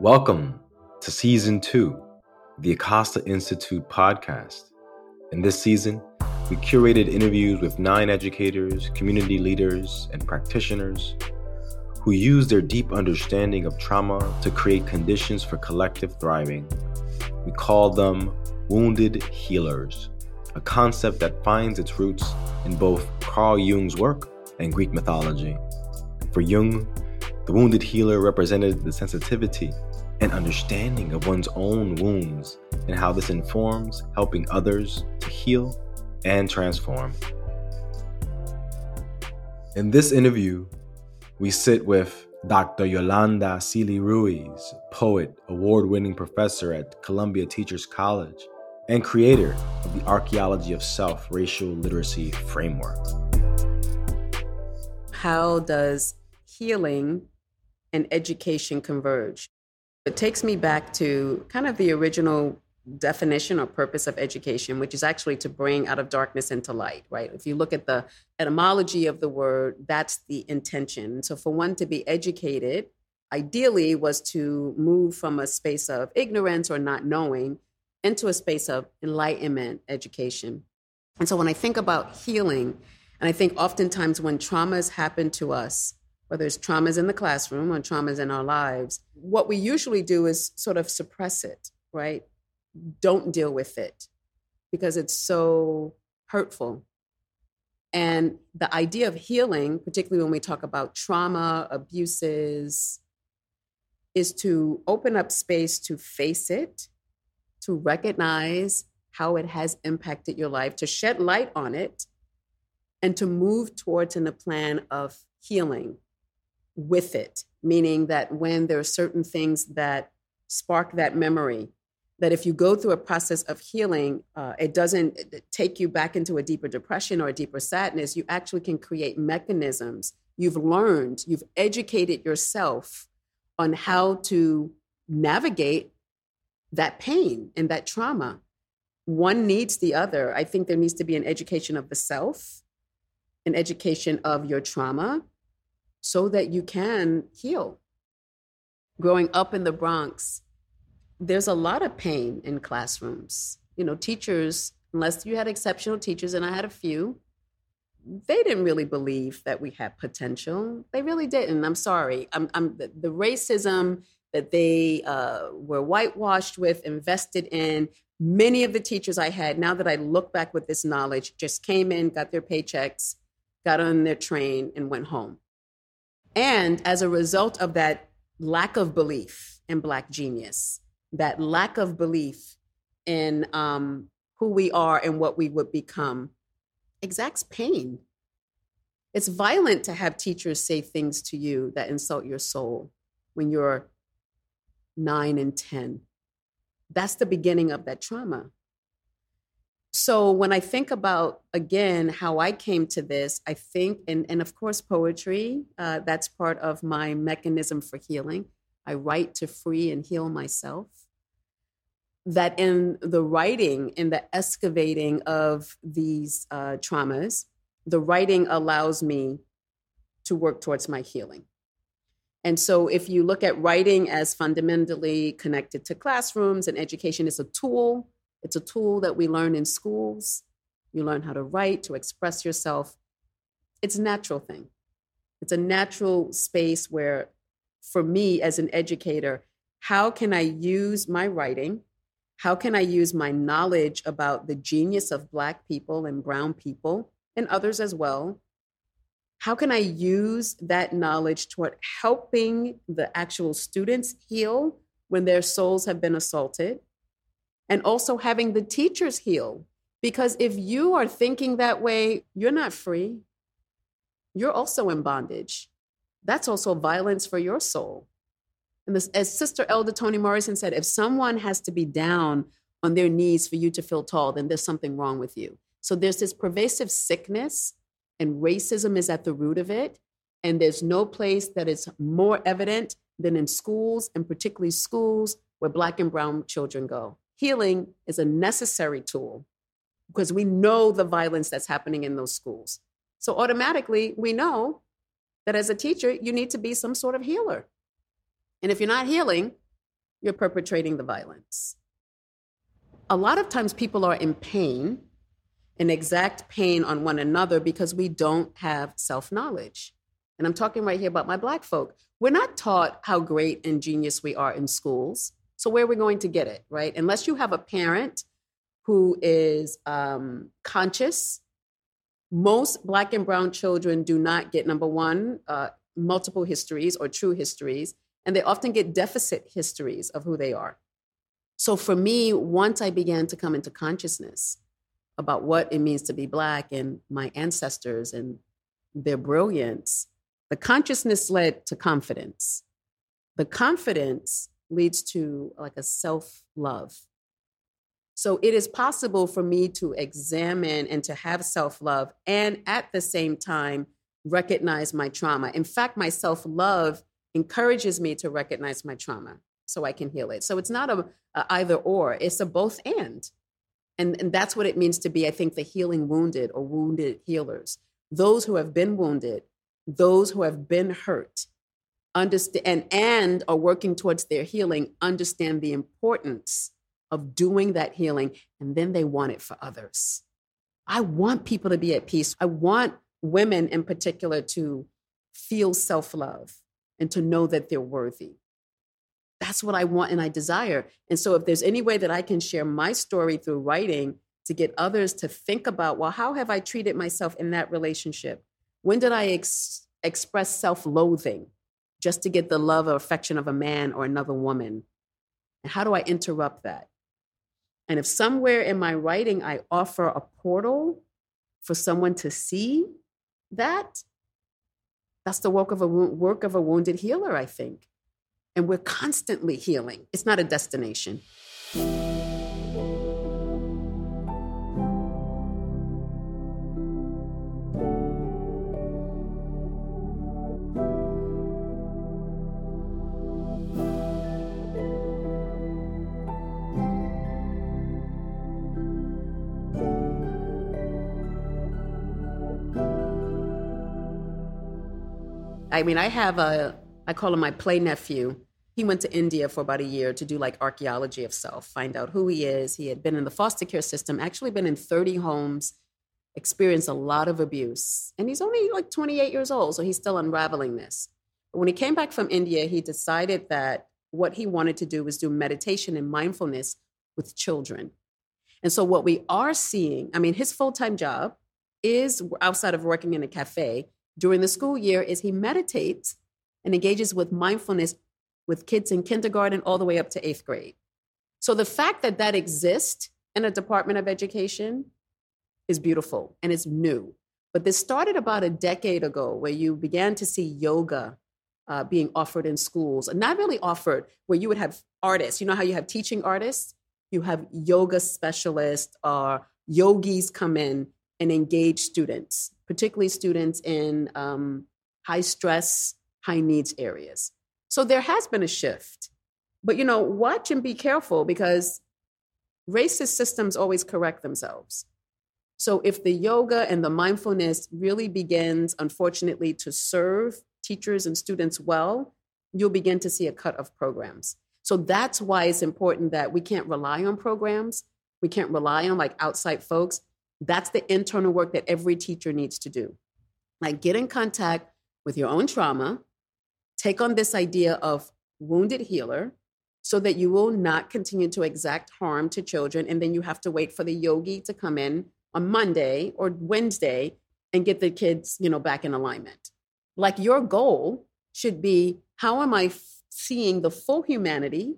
Welcome to season two, the Acosta Institute podcast. In this season, we curated interviews with nine educators, community leaders, and practitioners who use their deep understanding of trauma to create conditions for collective thriving. We call them wounded healers, a concept that finds its roots in both Carl Jung's work and Greek mythology. For Jung, the wounded healer represented the sensitivity and understanding of one's own wounds and how this informs helping others to heal and transform. In this interview, we sit with Dr. Yolanda Sealey-Ruiz, poet, award winning professor at Columbia Teachers College, and creator of the Archaeology of Self Racial Literacy Framework. How does healing and education converge? It takes me back to kind of the original definition or purpose of education, which is actually to bring out of darkness into light, right? If you look at the etymology of the word, that's the intention. So for one to be educated, ideally was to move from a space of ignorance or not knowing into a space of enlightenment education. And so when I think about healing, and I think oftentimes when traumas happen to us, whether it's traumas in the classroom or traumas in our lives, what we usually do is sort of suppress it, right? Don't deal with it because it's so hurtful. And the idea of healing, particularly when we talk about trauma, abuses, is to open up space to face it, to recognize how it has impacted your life, to shed light on it, and to move towards in a plan of healing with it, meaning that when there are certain things that spark that memory, that if you go through a process of healing, uh, it doesn't take you back into a deeper depression or a deeper sadness. You actually can create mechanisms. You've learned, you've educated yourself on how to navigate that pain and that trauma. One needs the other. I think there needs to be an education of the self, an education of your trauma, so that you can heal. Growing up in the Bronx, there's a lot of pain in classrooms. You know, teachers, unless you had exceptional teachers, and I had a few, they didn't really believe that we had potential. They really didn't. I'm sorry. I'm, I'm the, the racism that they uh, were whitewashed with, invested in. Many of the teachers I had, now that I look back with this knowledge, just came in, got their paychecks, got on their train, and went home. And as a result of that lack of belief in Black genius, that lack of belief in um, who we are and what we would become, exacts pain. It's violent to have teachers say things to you that insult your soul when you're nine and 10. That's the beginning of that trauma. So when I think about again how I came to this, I think, and and of course poetry, uh, that's part of my mechanism for healing. I write to free and heal myself. That in the writing, in the excavating of these uh, traumas, the writing allows me to work towards my healing. And so, if you look at writing as fundamentally connected to classrooms and education, it's a tool it's a tool that we learn in schools. You learn how to write, to express yourself. It's a natural thing. It's a natural space where, for me as an educator, how can I use my writing? How can I use my knowledge about the genius of Black people and Brown people and others as well? How can I use that knowledge toward helping the actual students heal when their souls have been assaulted? And also having the teachers heal. Because if you are thinking that way, you're not free. You're also in bondage. That's also violence for your soul. And this, as Sister Elder Toni Morrison said, if someone has to be down on their knees for you to feel tall, then there's something wrong with you. So there's this pervasive sickness, and racism is at the root of it. And there's no place that is more evident than in schools, and particularly schools where Black and Brown children go healing is a necessary tool because we know the violence that's happening in those schools. So automatically, we know that as a teacher, you need to be some sort of healer. And if you're not healing, you're perpetrating the violence. A lot of times people are in pain, in exact pain on one another because we don't have self knowledge. And I'm talking right here about my black folk. We're not taught how great and genius we are in schools. So, where are we going to get it, right? Unless you have a parent who is um, conscious, most black and brown children do not get, number one, uh, multiple histories or true histories, and they often get deficit histories of who they are. So, for me, once I began to come into consciousness about what it means to be black and my ancestors and their brilliance, the consciousness led to confidence. The confidence leads to like a self love. So it is possible for me to examine and to have self love and at the same time recognize my trauma. In fact, my self love encourages me to recognize my trauma so I can heal it. So it's not a, a either or, it's a both and. and. And that's what it means to be, I think, the healing wounded or wounded healers. Those who have been wounded those who have been hurt understand and, and are working towards their healing understand the importance of doing that healing and then they want it for others. I want people to be at peace. I want women in particular to feel self-love and to know that they're worthy. That's what i want and i desire. And so if there's any way that i can share my story through writing to get others to think about well how have i treated myself in that relationship? When did I ex- express self loathing just to get the love or affection of a man or another woman? And how do I interrupt that? And if somewhere in my writing I offer a portal for someone to see that, that's the work of a work of a wounded healer, I think. And we're constantly healing. It's not a destination. I mean, I have a, I call him my play nephew. He went to India for about a year to do like archaeology of self, find out who he is. He had been in the foster care system, actually been in 30 homes, experienced a lot of abuse. And he's only like 28 years old, so he's still unraveling this. But when he came back from India, he decided that what he wanted to do was do meditation and mindfulness with children. And so, what we are seeing, I mean, his full time job is outside of working in a cafe, during the school year is he meditates and engages with mindfulness with kids in kindergarten all the way up to eighth grade. So the fact that that exists in a Department of Education is beautiful and it's new. But this started about a decade ago where you began to see yoga uh, being offered in schools, and not really offered, where you would have artists. You know how you have teaching artists? You have yoga specialists or yogis come in and engage students particularly students in um, high stress, high needs areas. So there has been a shift. But, you know, watch and be careful because racist systems always correct themselves. So if the yoga and the mindfulness really begins, unfortunately, to serve teachers and students well, you'll begin to see a cut of programs. So that's why it's important that we can't rely on programs. We can't rely on like outside folks. That's the internal work that every teacher needs to do. Like get in contact with your own trauma, take on this idea of wounded healer so that you will not continue to exact harm to children. And then you have to wait for the yogi to come in on Monday or Wednesday and get the kids, you know, back in alignment. Like your goal should be how am I f- seeing the full humanity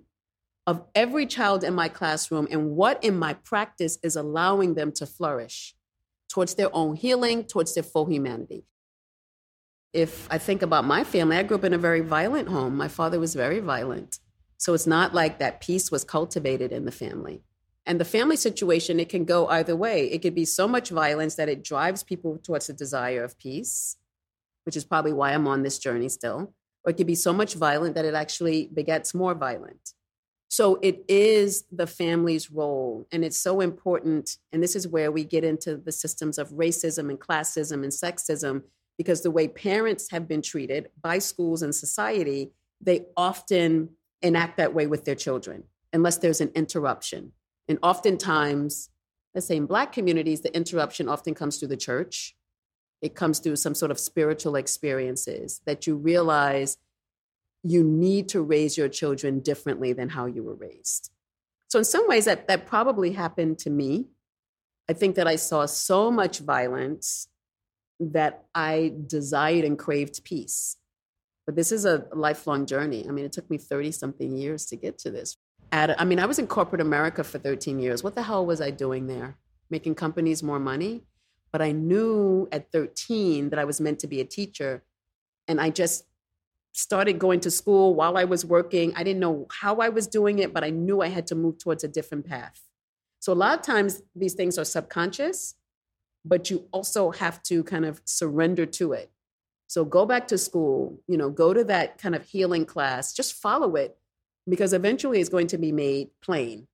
of every child in my classroom and what in my practice is allowing them to flourish towards their own healing, towards their full humanity. If I think about my family, I grew up in a very violent home. My father was very violent. So it's not like that peace was cultivated in the family. And the family situation, it can go either way. It could be so much violence that it drives people towards the desire of peace, which is probably why I'm on this journey still. Or it could be so much violent that it actually begets more violent. So it is the family's role. And it's so important. And this is where we get into the systems of racism and classism and sexism, because the way parents have been treated by schools and society, they often enact that way with their children unless there's an interruption. And oftentimes, let's say in Black communities, the interruption often comes through the church. It comes through some sort of spiritual experiences that you realize you need to raise your children differently than how you were raised. So, in some ways, that, that probably happened to me. I think that I saw so much violence that I desired and craved peace. But this is a lifelong journey. I mean, it took me 30 something years to get to this. At, I mean, I was in corporate America for 13 years. What the hell was I doing there? Making companies more money? But I knew at 13 that I was meant to be a teacher. And I just started going to school while I was working. I didn't know how I was doing it, but I knew I had to move towards a different path. So a lot of times these things are subconscious, but you also have to kind of surrender to it. So go back to school, you know, go to that kind of healing class, just follow it because eventually it's going to be made plain.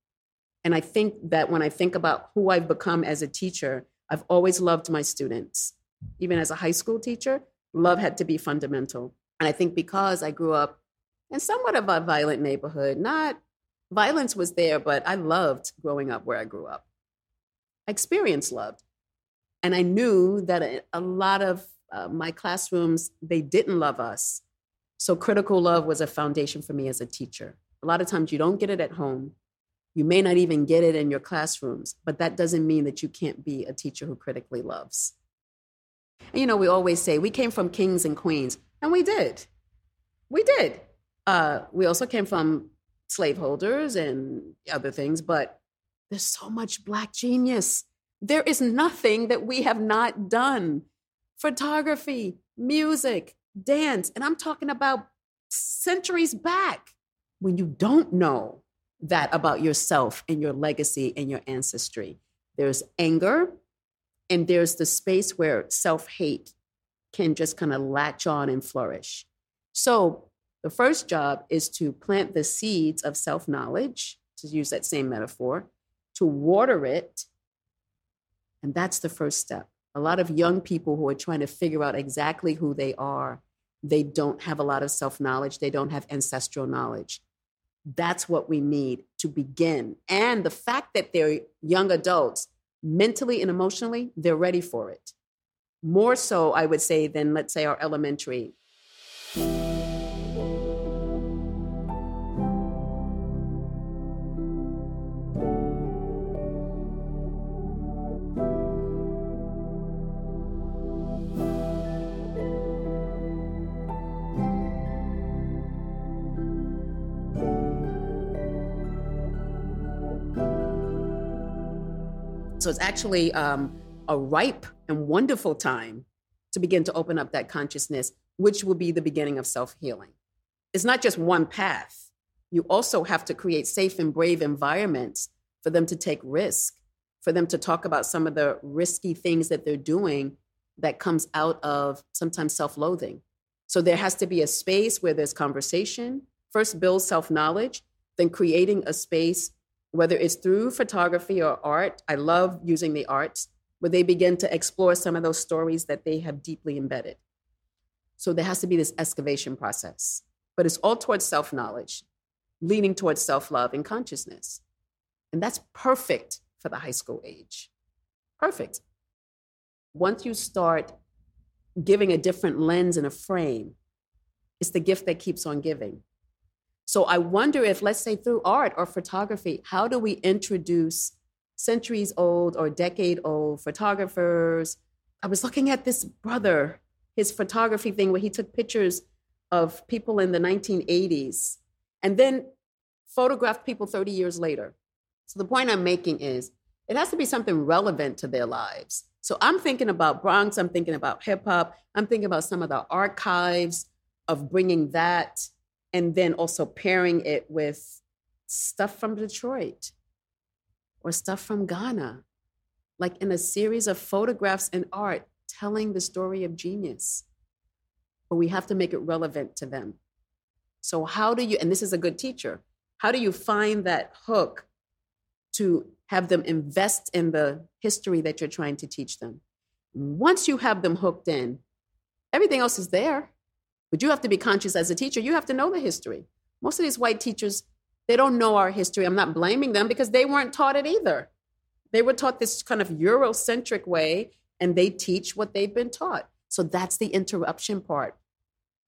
And I think that when I think about who I've become as a teacher, I've always loved my students. Even as a high school teacher, love had to be fundamental. And I think because I grew up in somewhat of a violent neighborhood, not violence was there, but I loved growing up where I grew up. I experienced love. And I knew that a, lot of uh, my classrooms, they didn't love us. So critical love was a foundation for me as a teacher. A lot of times you don't get it at home. You may not even get it in your classrooms, but that doesn't mean that you can't be a teacher who critically loves. And, you know, we always say we came from kings and queens. And we did. We did. Uh, we also came from slaveholders and other things, but there's so much Black genius. There is nothing that we have not done photography, music, dance. And I'm talking about centuries back when you don't know that about yourself and your legacy and your ancestry. There's anger, and there's the space where self hate can just kind of latch on and flourish. So, the first job is to plant the seeds of self knowledge, to use that same metaphor, to water it. And that's the first step. A lot of young people who are trying to figure out exactly who they are, they don't have a lot of self knowledge, they don't have ancestral knowledge. That's what we need to begin. And the fact that they're young adults, mentally and emotionally, they're ready for it more so, I would say, than let's say our elementary. So it's actually um, a ripe and wonderful time to begin to open up that consciousness, which will be the beginning of self healing. It's not just one path. You also have to create safe and brave environments for them to take risk, for them to talk about some of the risky things that they're doing that comes out of sometimes self loathing. So there has to be a space where there's conversation, first build self knowledge, then creating a space, whether it's through photography or art. I love using the arts where they begin to explore some of those stories that they have deeply embedded. So there has to be this excavation process, but it's all towards self knowledge, leaning towards self love and consciousness. And that's perfect for the high school age. Perfect. Once you start giving a different lens and a frame, it's the gift that keeps on giving. So I wonder if, let's say, through art or photography, how do we introduce centuries old or decade old photographers. I was looking at this brother, his photography thing where he took pictures of people in the 1980s and then photographed people 30 years later. So the point I'm making is it has to be something relevant to their lives. So I'm thinking about Bronx, I'm thinking about hip hop, I'm thinking about some of the archives of bringing that and then also pairing it with stuff from Detroit or stuff from Ghana, like in a series of photographs and art telling the story of genius. But we have to make it relevant to them. So, how do you, and this is a good teacher, how do you find that hook to have them invest in the history that you're trying to teach them? Once you have them hooked in, everything else is there. But you have to be conscious as a teacher. You have to know the history. Most of these white teachers, they don't know our history. I'm not blaming them because they weren't taught it either. They were taught this kind of Eurocentric way, and they teach what they've been taught. So that's the interruption part.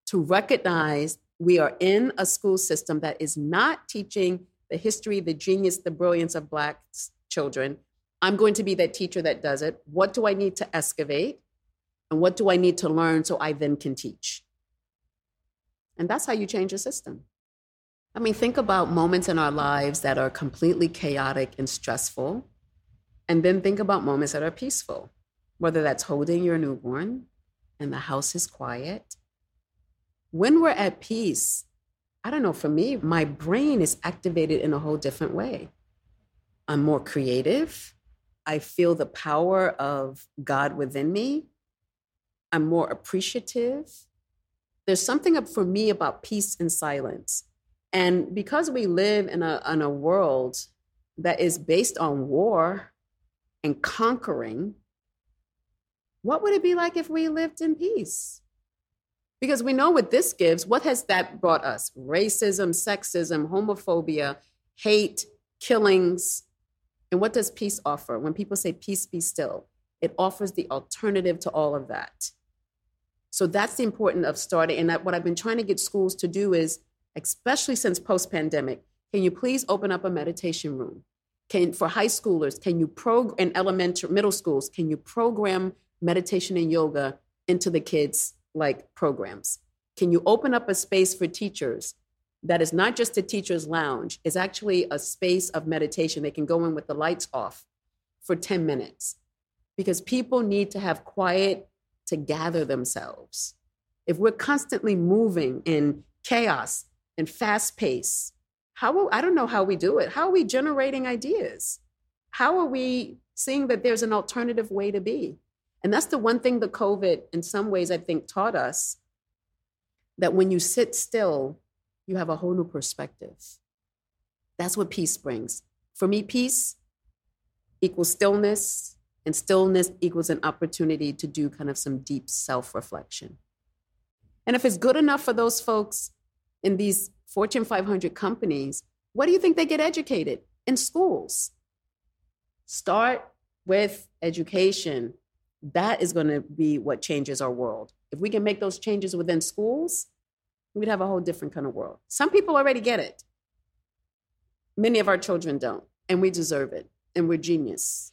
To recognize we are in a school system that is not teaching the history, the genius, the brilliance of Black children. I'm going to be that teacher that does it. What do I need to excavate? And what do I need to learn so I then can teach? And that's how you change a system. I mean, think about moments in our lives that are completely chaotic and stressful, and then think about moments that are peaceful, whether that's holding your newborn and the house is quiet. When we're at peace, I don't know, for me, my brain is activated in a whole different way. I'm more creative. I feel the power of God within me. I'm more appreciative. There's something up for me about peace and silence. And because we live in a, in a world that is based on war and conquering, what would it be like if we lived in peace? Because we know what this gives. What has that brought us? Racism, sexism, homophobia, hate, killings. And what does peace offer? When people say peace be still, it offers the alternative to all of that. So that's the importance of starting. And that what I've been trying to get schools to do is, especially since post pandemic, can you please open up a meditation room? Can for high schoolers, can you program in elementary middle schools, can you program meditation and yoga into the kids like programs? Can you open up a space for teachers that is not just a teacher's lounge, is actually a space of meditation. They can go in with the lights off for 10 minutes because people need to have quiet to gather themselves. If we're constantly moving in chaos and fast pace, how I don't know how we do it. How are we generating ideas? How are we seeing that there's an alternative way to be? And that's the one thing the COVID, in some ways, I think taught us that when you sit still, you have a whole new perspective. That's what peace brings. For me, peace equals stillness, and stillness equals an opportunity to do kind of some deep self reflection. And if it's good enough for those folks in these Fortune 500 companies, what do you think they get educated? In schools. Start with education, that is going to be what changes our world. If we can make those changes within schools, we'd have a whole different kind of world. Some people already get it. Many of our children don't, and we deserve it, and we're genius.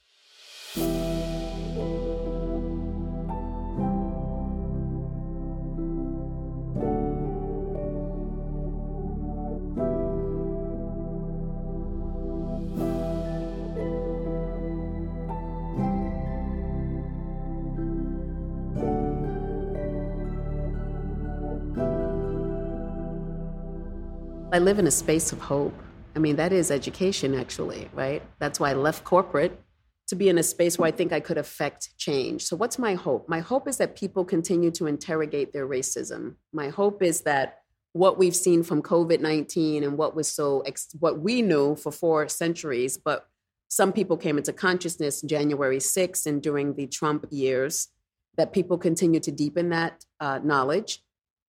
I live in a space of hope. I mean, that is education, actually, right? That's why I left corporate to be in a space where I think I could affect change. So, what's my hope? My hope is that people continue to interrogate their racism. My hope is that what we've seen from COVID 19 and what was so, what we knew for four centuries, but some people came into consciousness January 6th and during the Trump years, that people continue to deepen that uh, knowledge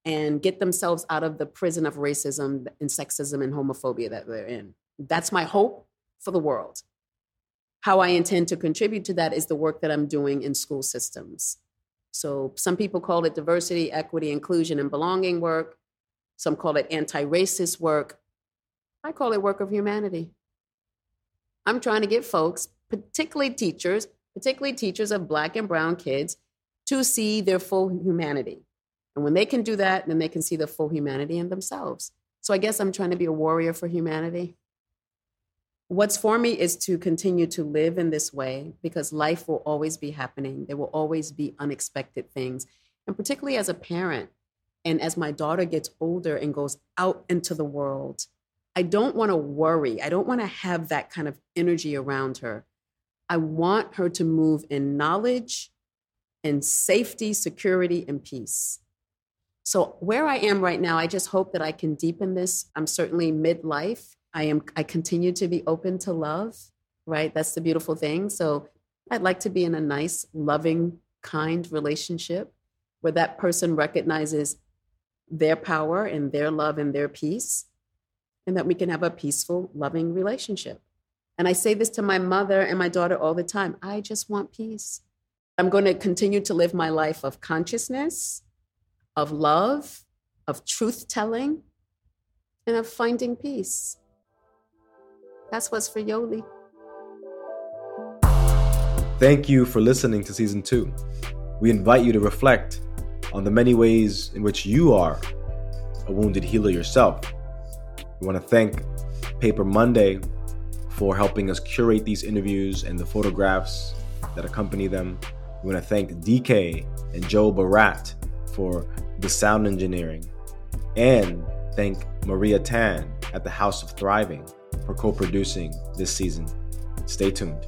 and get themselves out of the prison of racism and sexism and homophobia that they're in. That's my hope for the world. How I intend to contribute to that is the work that I'm doing in school systems. So some people call it diversity, equity, inclusion, and belonging work. Some call it anti racist work. I call it work of humanity. I'm trying to get folks, particularly teachers, particularly teachers of Black and Brown kids, to see their full humanity. And when they can do that, then they can see the full humanity in themselves. So I guess I'm trying to be a warrior for humanity. What's for me is to continue to live in this way because life will always be happening. There will always be unexpected things. And particularly as a parent, and as my daughter gets older and goes out into the world, I don't want to worry. I don't want to have that kind of energy around her. I want her to move in knowledge and safety, security, and peace. So where I am right now, I just hope that I can deepen this. I'm certainly midlife. I am I continue to be open to love, right? That's the beautiful thing. So I'd like to be in a nice, loving, kind relationship where that person recognizes their power and their love and their peace and that we can have a peaceful, loving relationship. And I say this to my mother and my daughter all the time I just want peace. I'm going to continue to live my life of consciousness, of love, of truth telling, and of finding peace. That's what's for Yoli. Thank you for listening to season two. We invite you to reflect on the many ways in which you are a wounded healer yourself. We want to thank Paper Monday for helping us curate these interviews and the photographs that accompany them. We want to thank Dike and Jo Barratt for the sound engineering. And thank Maria Tan at the House of Thriving for co producing this season. Stay tuned.